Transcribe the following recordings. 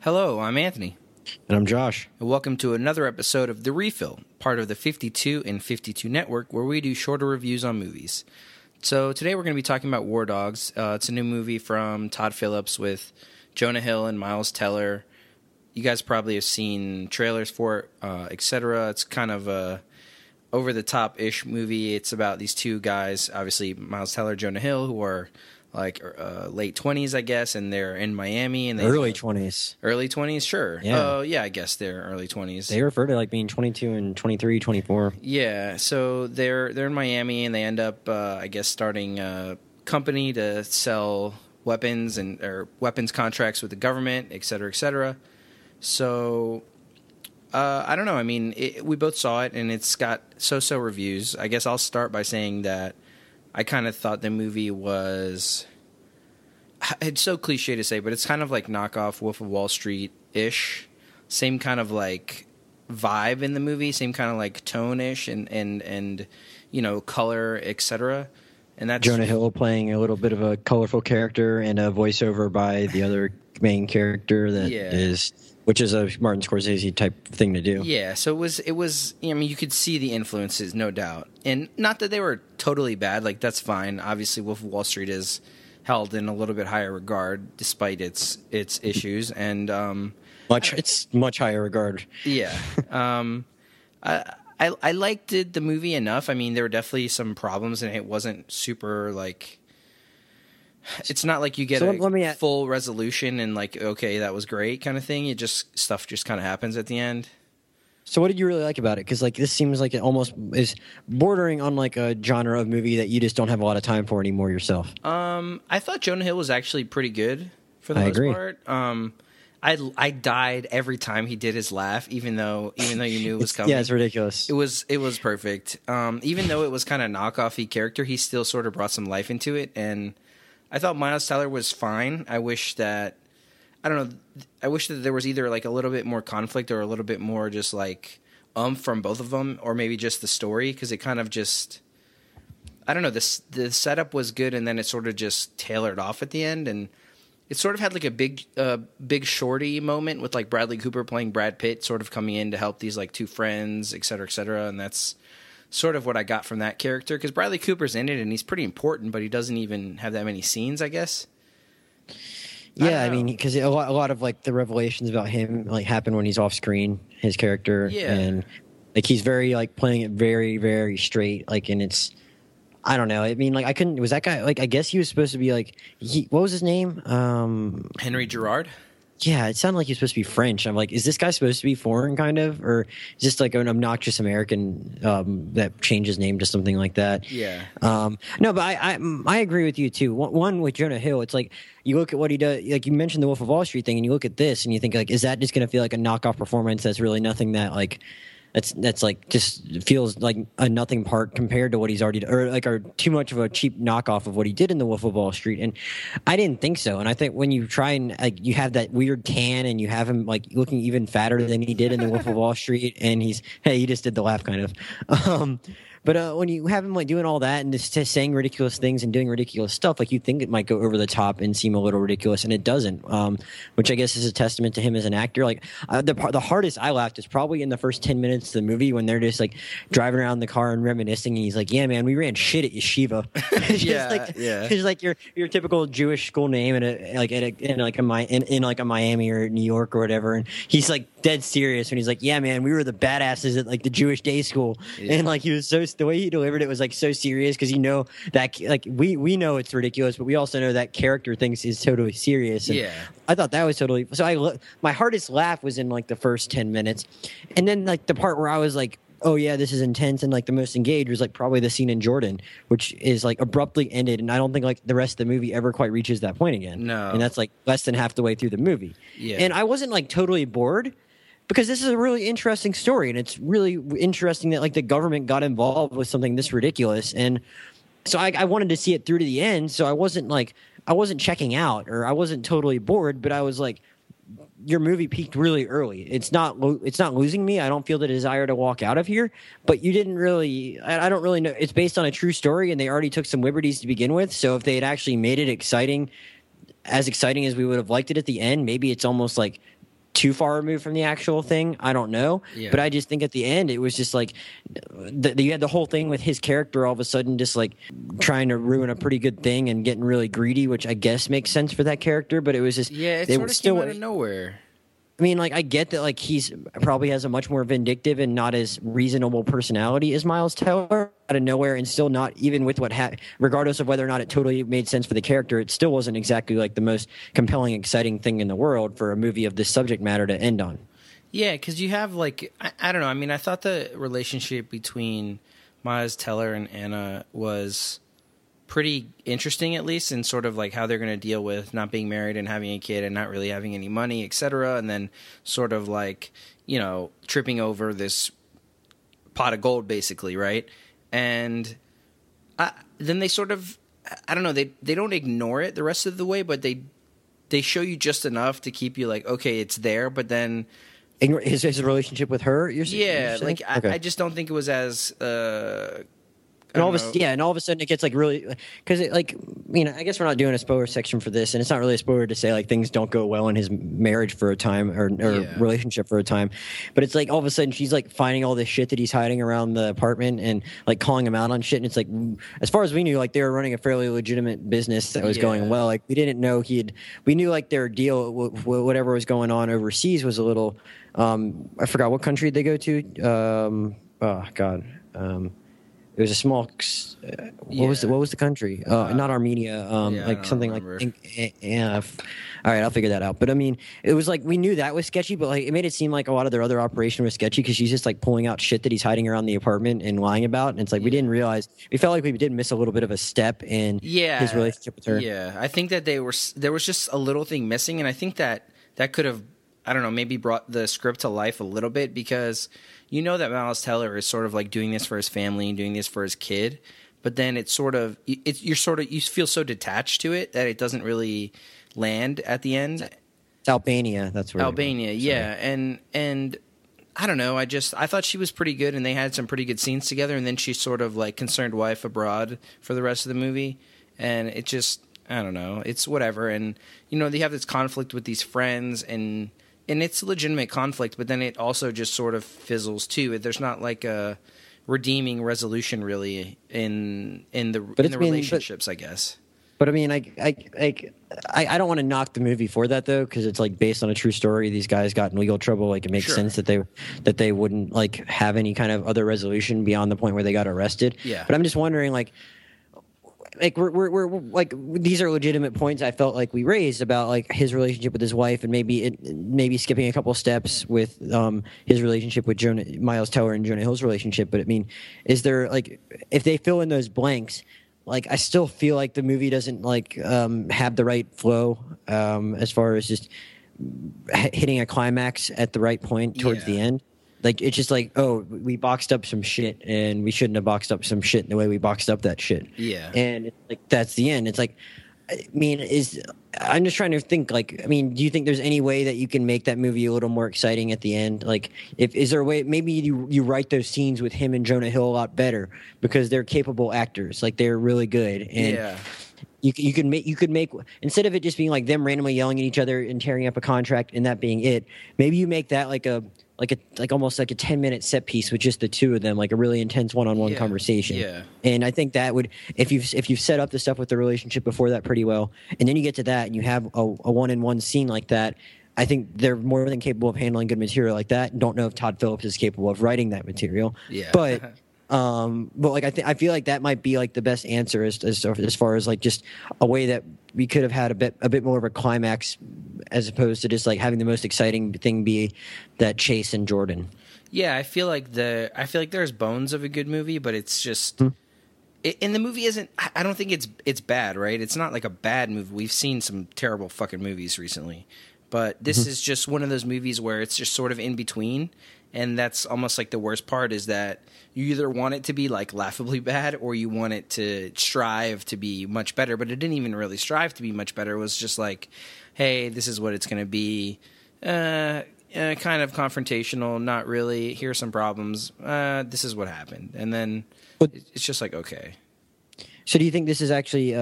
Hello, I'm Anthony, And I'm Josh. and welcome to another episode of The Refill, part of the 52 and 52 Network, where we do shorter reviews on movies. So today we're going to be talking about War Dogs. Uh, it's a new movie from Todd Phillips with Jonah Hill and Miles Teller. You guys probably have seen trailers for it, uh, etc. It's kind of a over the top ish movie. It's about these two guys, obviously Miles Teller, Jonah Hill, who are like uh, late twenties, I guess, and they're in Miami and they Early 20s. Early twenties, sure. Yeah. Oh, yeah. I guess they're early twenties. They refer to like being 22 and 23, 24. Yeah. So they're they're in Miami and they end up, uh, I guess, starting a company to sell weapons and or weapons contracts with the government, et cetera, et cetera. So uh, I don't know. I mean, it, we both saw it and it's got so-so reviews. I guess I'll start by saying that I kind of thought the movie was. It's so cliche to say, but it's kind of like knockoff Wolf of Wall Street ish. Same kind of like vibe in the movie, same kind of like tone ish and and and you know color, etc. And that's Jonah Hill playing a little bit of a colorful character and a voiceover by the other main character that is, Yeah. which is a Martin Scorsese type thing to do. Yeah, so it was it was I mean you could see the influences no doubt. And not that they were totally bad, like that's fine. Obviously Wolf of Wall Street is held in a little bit higher regard despite its its issues and um Much, it's much higher regard. yeah. Um I I I liked it, the movie enough. I mean there were definitely some problems and it wasn't super like it's not like you get So a let- me a- full resolution and like okay that was great kind of thing. It just stuff just kind of happens at the end. So, what did you really like about it? Because like this seems like it almost is bordering on like a genre of movie that you just don't have a lot of time for anymore yourself. Um, I thought Jonah Hill was actually pretty good for the I most agree. part. Um, I I died every time he did his laugh, even though even though you knew it was coming. yeah, it's ridiculous. It was it was perfect. Um, even though it was kind of knockoffy character, he still sort of brought some life into it, and I thought Miles Teller was fine. I wish that I don't know. I wish that there was either like a little bit more conflict or a little bit more just like um from both of them, or maybe just the story because it kind of just I don't know. This the setup was good, and then it sort of just tailored off at the end, and it sort of had like a big uh, big shorty moment with like Bradley Cooper playing Brad Pitt, sort of coming in to help these like two friends, et cetera, et cetera, and that's sort of what I got from that character because Bradley Cooper's in it and he's pretty important, but he doesn't even have that many scenes, I guess. Yeah, I, don't mean, because a lot, a lot of like the revelations about him like happen when he's off screen, his character, Yeah. and like he's very like playing it very, very straight. Like, and it's, I don't know. I mean, like I couldn't. Was that guy like? I guess he was supposed to be like, he, what was his name? Um, Henry Girard. yeah, it sounded like he was supposed to be French. I'm like, is this guy supposed to be foreign, kind of, or is this like an obnoxious American um, that changed his name to something like that? Yeah. Um, no, but I, I I agree with you too. One, one with Jonah Hill, it's like you look at what he does. Like you mentioned the Wolf of Wall Street thing, and you look at this, and you think like, is that just going to feel like a knockoff performance? That's really nothing that like. That's that's like just feels like a nothing part compared to what he's already or like or too much of a cheap knockoff of what he did in the Wolf of Wall Street, and I didn't think so. And I think when you try and like you have that weird tan and you have him like looking even fatter than he did in the Wolf of Wall Street, and he's hey, he just did the laugh kind of. Um, but uh, when you have him like doing all that and just, just saying ridiculous things and doing ridiculous stuff, like you think it might go over the top and seem a little ridiculous, and it doesn't. Um, which I guess is a testament to him as an actor. Like uh, the the hardest I laughed is probably in the first ten minutes of the movie when they're just like driving around the car and reminiscing, and he's like, "Yeah, man, we ran shit at yeshiva." It's just Yeah, like, yeah. It's like your your typical Jewish school name in a like in, a, in like a in, in like a Miami or New York or whatever, and he's like dead serious when he's like, "Yeah, man, we were the badasses at like the Jewish day school," Yeah. and like he was so the way he delivered it was like so serious because you know that like we we know it's ridiculous, but we also know that character thinks is totally serious. And Yeah. I thought that was totally so. I lo- my hardest laugh was in like the first ten minutes, and then like the part where I was like. Oh yeah, this is intense and like the most engaged was like probably the scene in Jordan, which is like abruptly ended, and I don't think like the rest of the movie ever quite reaches that point again. No. and that's like less than half the way through the movie. Yeah. and I wasn't like totally bored because this is a really interesting story, and it's really interesting that like the government got involved with something this ridiculous, and so I, I wanted to see it through to the end. So I wasn't like I wasn't checking out or I wasn't totally bored, but I was like your movie peaked really early. It's not it's not losing me. I don't feel the desire to walk out of here. But you didn't really. I, I don't really know. It's based on a true story, and they already took some liberties to begin with. So if they had actually made it exciting, as exciting as we would have liked it at the end, maybe it's almost like too far removed from the actual thing. I don't know, Yeah. but I just think at the end it was just like the, you had the whole thing with his character all of a sudden just like trying to ruin a pretty good thing and getting really greedy, which I guess makes sense for that character. But it was just Yeah, it they sort were of still. came out of nowhere. I mean, like I get that like he's probably has a much more vindictive and not as reasonable personality as Miles Teller out of nowhere, and still not even with what ha- regardless of whether or not it totally made sense for the character, it still wasn't exactly like the most compelling, exciting thing in the world for a movie of this subject matter to end on. Yeah, because you have like I, I don't know. I mean, I thought the relationship between Miles Teller and Anna was pretty interesting, at least, in sort of like how they're going to deal with not being married and having a kid and not really having any money, etc. And then sort of like you know tripping over this pot of gold, basically, right? And I, then they sort of I don't know they they don't ignore it the rest of the way, but they they show you just enough to keep you like okay, it's there, but then His, his relationship with her, you're, yeah, like I, Okay. I just don't think it was as uh and all of a yeah, and all of a sudden it gets like really because it like you know I guess we're not doing a spoiler section for this, and it's not really a spoiler to say like things don't go well in his marriage for a time or, or Yeah. relationship for a time, but it's like all of a sudden she's like finding all this shit that he's hiding around the apartment and like calling him out on shit, and it's like as far as we knew, like they were running a fairly legitimate business that was going well. Like we didn't know he'd we knew like their deal w- w- whatever was going on overseas was a little um I forgot what country they go to um oh god um it was a small. Uh, what was the, what was the country? Uh, not Armenia. Um, yeah, like something remember. like. Yeah. All right, I'll figure that out. But I mean, it was like we knew that was sketchy, but like it made it seem like a lot of their other operation was sketchy because she's just like pulling out shit that he's hiding around the apartment and lying about. And it's like we didn't realize. We felt like we did miss a little bit of a step in yeah his relationship with her. Yeah, I think that they were there was just a little thing missing, and I think that that could have I don't know maybe brought the script to life a little bit because you know that Miles Teller is sort of like doing this for his family and doing this for his kid, but then it's sort of it's you're sort of you feel so detached to it that it doesn't really land at the end. It's Albania. That's where Albania, yeah, and and I don't know. I just I thought she was pretty good, and they had some pretty good scenes together. And then she's sort of like concerned wife abroad for the rest of the movie, and it just I don't know. It's whatever, and you know they have this conflict with these friends, and and it's a legitimate conflict, but then it also just sort of fizzles too. There's not like a redeeming resolution really in in the but in the been- but- relationships, I guess. But I mean, I, I, I, I I don't want to knock the movie for that though, because it's like based on a true story. These guys got in legal trouble. Like it makes Sure. sense that they that they wouldn't like have any kind of other resolution beyond the point where they got arrested. Yeah. But I'm just wondering, like, like we're, we're, we're, like these are legitimate points I felt like we raised about like his relationship with his wife and maybe it, maybe skipping a couple steps with um his relationship with Jonah Miles Teller and Jonah Hill's relationship. But I mean, is there like if they fill in those blanks? Like I still feel like the movie doesn't like um, have the right flow um, as far as just hitting a climax at the right point towards Yeah. the end. Like it's just like, oh, we boxed up some shit, and we shouldn't have boxed up some shit in the way we boxed up that shit. Yeah. and it's like that's the end. It's like, I mean, is I'm just trying to think. Like, I mean, do you think there's any way that you can make that movie a little more exciting at the end? Like, if is there a way? Maybe you you write those scenes with him and Jonah Hill a lot better because they're capable actors. Like, they're really good. And yeah. you you can make you could make instead of it just being like them randomly yelling at each other and tearing up a contract and that being it. Maybe you make that like a like a like almost like a 10 minute set piece with just the two of them like a really intense one-on-one Yeah, conversation yeah. and i think that would if you've if you've set up the stuff with the relationship before that pretty well and then you get to that and you have a, a one-in-one scene like that i think they're more than capable of handling good material like that don't know if todd phillips is capable of writing that material Yeah. but um but like i think i feel like that might be like the best answer as, as as far as like just a way that we could have had a bit a bit more of a climax as opposed to just like having the most exciting thing be that chase and jordan Yeah, I feel like the I feel like there's bones of a good movie, but it's just Hmm. it, and the movie isn't. I I don't think it's it's bad, right? It's not like a bad movie. We've seen some terrible fucking movies recently, but this Mm-hmm. is just one of those movies where it's just sort of in between, and that's almost like the worst part is that you either want it to be like laughably bad or you want it to strive to be much better, but it didn't even really strive to be much better. It was just like, hey, this is what it's going to be. uh, uh, kind of confrontational. Not really. Here's some problems. Uh, this is what happened, and then it's just like okay. So do you think this is actually?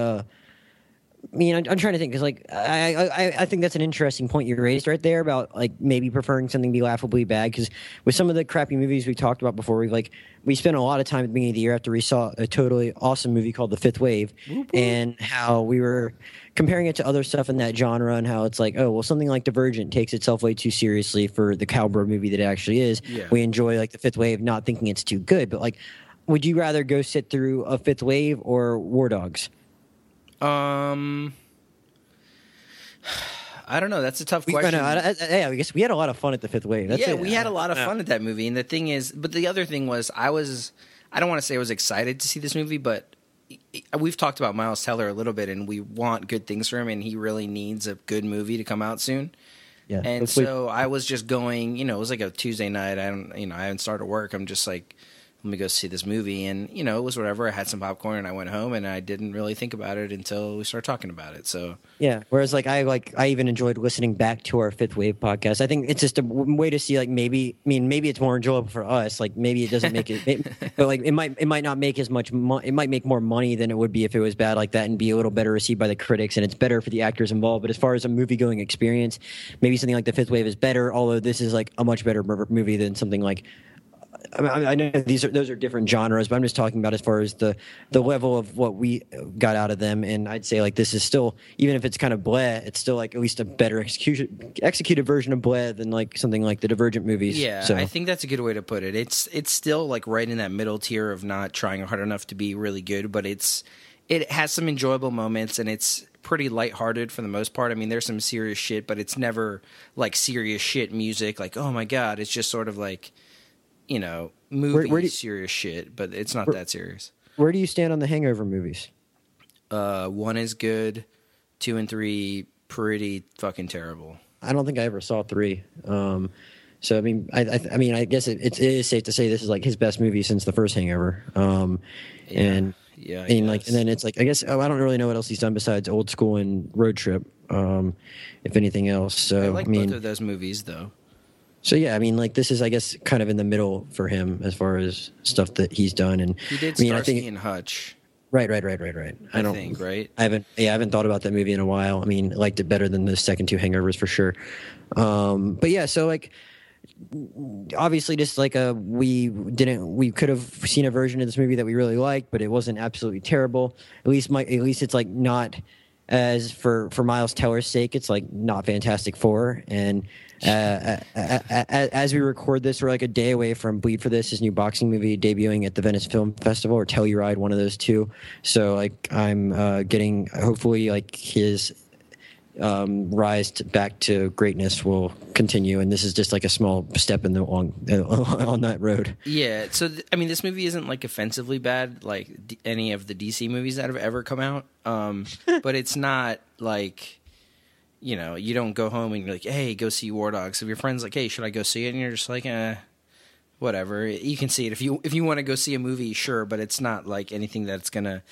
I mean, I'm, I'm trying to think because, like, I, I I think that's an interesting point you raised right there about like maybe preferring something to be laughably bad. Because with some of the crappy movies we talked about before, we like we spent a lot of time at the beginning of the year after we saw a totally awesome movie called The Fifth Wave, and how we were comparing it to other stuff in that genre, and how it's like, oh, well, something like Divergent takes itself way too seriously for the cowboy movie that it actually is. Yeah. We enjoy like The Fifth Wave, not thinking it's too good, but like. Would you rather go sit through a fifth wave or War Dogs? Um, I don't know. That's a tough We, question. no, I, I, yeah, I guess we had a lot of fun at the fifth wave. That's yeah, it. we had a lot of Yeah. fun at that movie, and the thing is, but the other thing was, I was, I don't want to say I was excited to see this movie, but we've talked about Miles Teller a little bit, and we want good things for him, and he really needs a good movie to come out soon. Yeah, And so I was just going, you know, it was like a Tuesday night. I don't, you know, I haven't started work. I'm just like, let me go see this movie, and you know, it was whatever. I had some popcorn, and I went home, and I didn't really think about it until we started talking about it. So yeah. Whereas, like, I like I even enjoyed listening back to our fifth wave podcast. I think it's just a way to see, like, maybe I mean, maybe it's more enjoyable for us. Like, maybe it doesn't make it, it- but like, it might it might not make as much. Mo- it might make more money than it would be if it was bad like that, and be a little better received by the critics, and it's better for the actors involved. But as far as a movie going experience, maybe something like the fifth wave is better. Although this is like a much better movie than something like I, mean, I know these are those are different genres, but I'm just talking about as far as the the level of what we got out of them. And I'd say like this is still, even if it's kind of bleh, it's still like at least a better execution executed version of bleh than like something like the Divergent movies. Yeah, so I think that's a good way to put it. It's it's still like right in that middle tier of not trying hard enough to be really good, but it's it has some enjoyable moments and it's pretty lighthearted for the most part. I mean, there's some serious shit, but it's never like serious shit music. Like, oh my god, it's just sort of like you know movie where you- serious shit, but it's not Where- that serious. where do you stand on the Hangover movies? Uh, one is good, two and three pretty fucking terrible. I don't think I ever saw three. Um, so I mean, I, I, I mean, I guess it, it is safe to say this is like his best movie since the first Hangover. Um, and Yeah, I and like, and then it's like, I guess oh, I don't really know what else he's done besides Old School and Road Trip. Um, if anything else, so I I, like mean, both of those movies though. So yeah, I mean, like this is, I guess, kind of in the middle for him as far as stuff that he's done. And He did I mean, I Starsky think and Hutch. right, right, right, right, right. I, don't think right. I haven't, yeah, I haven't thought about that movie in a while. I mean, I liked it better than the second two Hangovers for sure. Um, but yeah, so like, obviously, just like a we didn't, we could have seen a version of this movie that we really liked, but it wasn't absolutely terrible. At least, my, at least it's like not as for for Miles Teller's sake, it's like not Fantastic Four. And uh, a- a- a- as we record this, we're like a day away from Bleed for This, his new boxing movie debuting at the Venice Film Festival or Telluride, one of those two. So like I'm uh, getting hopefully like his um, rise to, back to greatness will continue, and this is just like a small step in the long on that road. Yeah, so th- I mean, this movie isn't like offensively bad like d- any of the DC movies that have ever come out. Um, but it's not like you know you don't go home and you're like, hey, go see War Dogs. If your friend's like, hey, should I go see it? And you're just like, eh, whatever. You can see it if you if you want to go see a movie, sure, but it's not like anything that's gonna,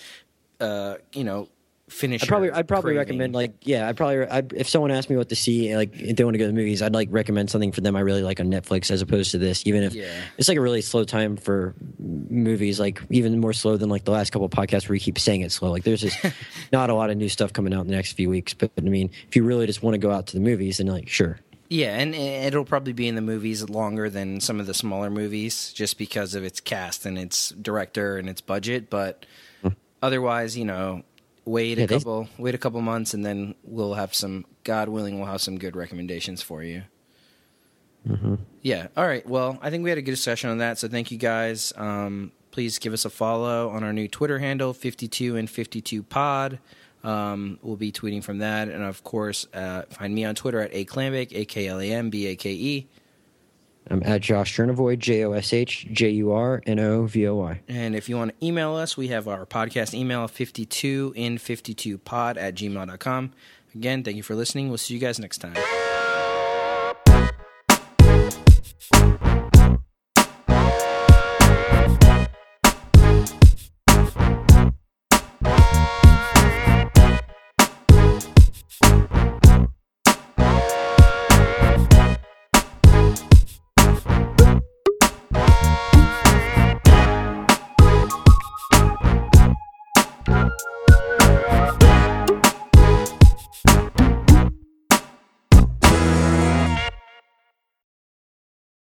uh, you know, finish. I'd probably I'd probably craving. recommend like yeah I'd probably I'd, if someone asked me what to see like if they want to go to the movies I'd like recommend something for them I really like on Netflix as opposed to this even if Yeah. it's like a really slow time for movies like even more slow than like the last couple of podcasts where we keep saying it's slow like there's just not a lot of new stuff coming out in the next few weeks but I mean if you really just want to go out to the movies then like sure Yeah, and it'll probably be in the movies longer than some of the smaller movies, just because of its cast and its director and its budget. But hmm. otherwise, you know, wait a Yeah, they- couple, wait a couple months, and then we'll have some. God willing, we'll have some good recommendations for you. Yeah. All right. Well, I think we had a good discussion on that. So thank you guys. Um, please give us a follow on our new Twitter handle, 52 and 52 pod. Um, we'll be tweeting from that. And of course, uh, find me on Twitter at A Klambake, A K L A M B A K E. I'm at Josh Jurnovoy J O S H J U R N O V O Y And if you want to email us, we have our podcast email, 52 in 52pod at gmail.com. Again, thank you for listening. We'll see you guys next time.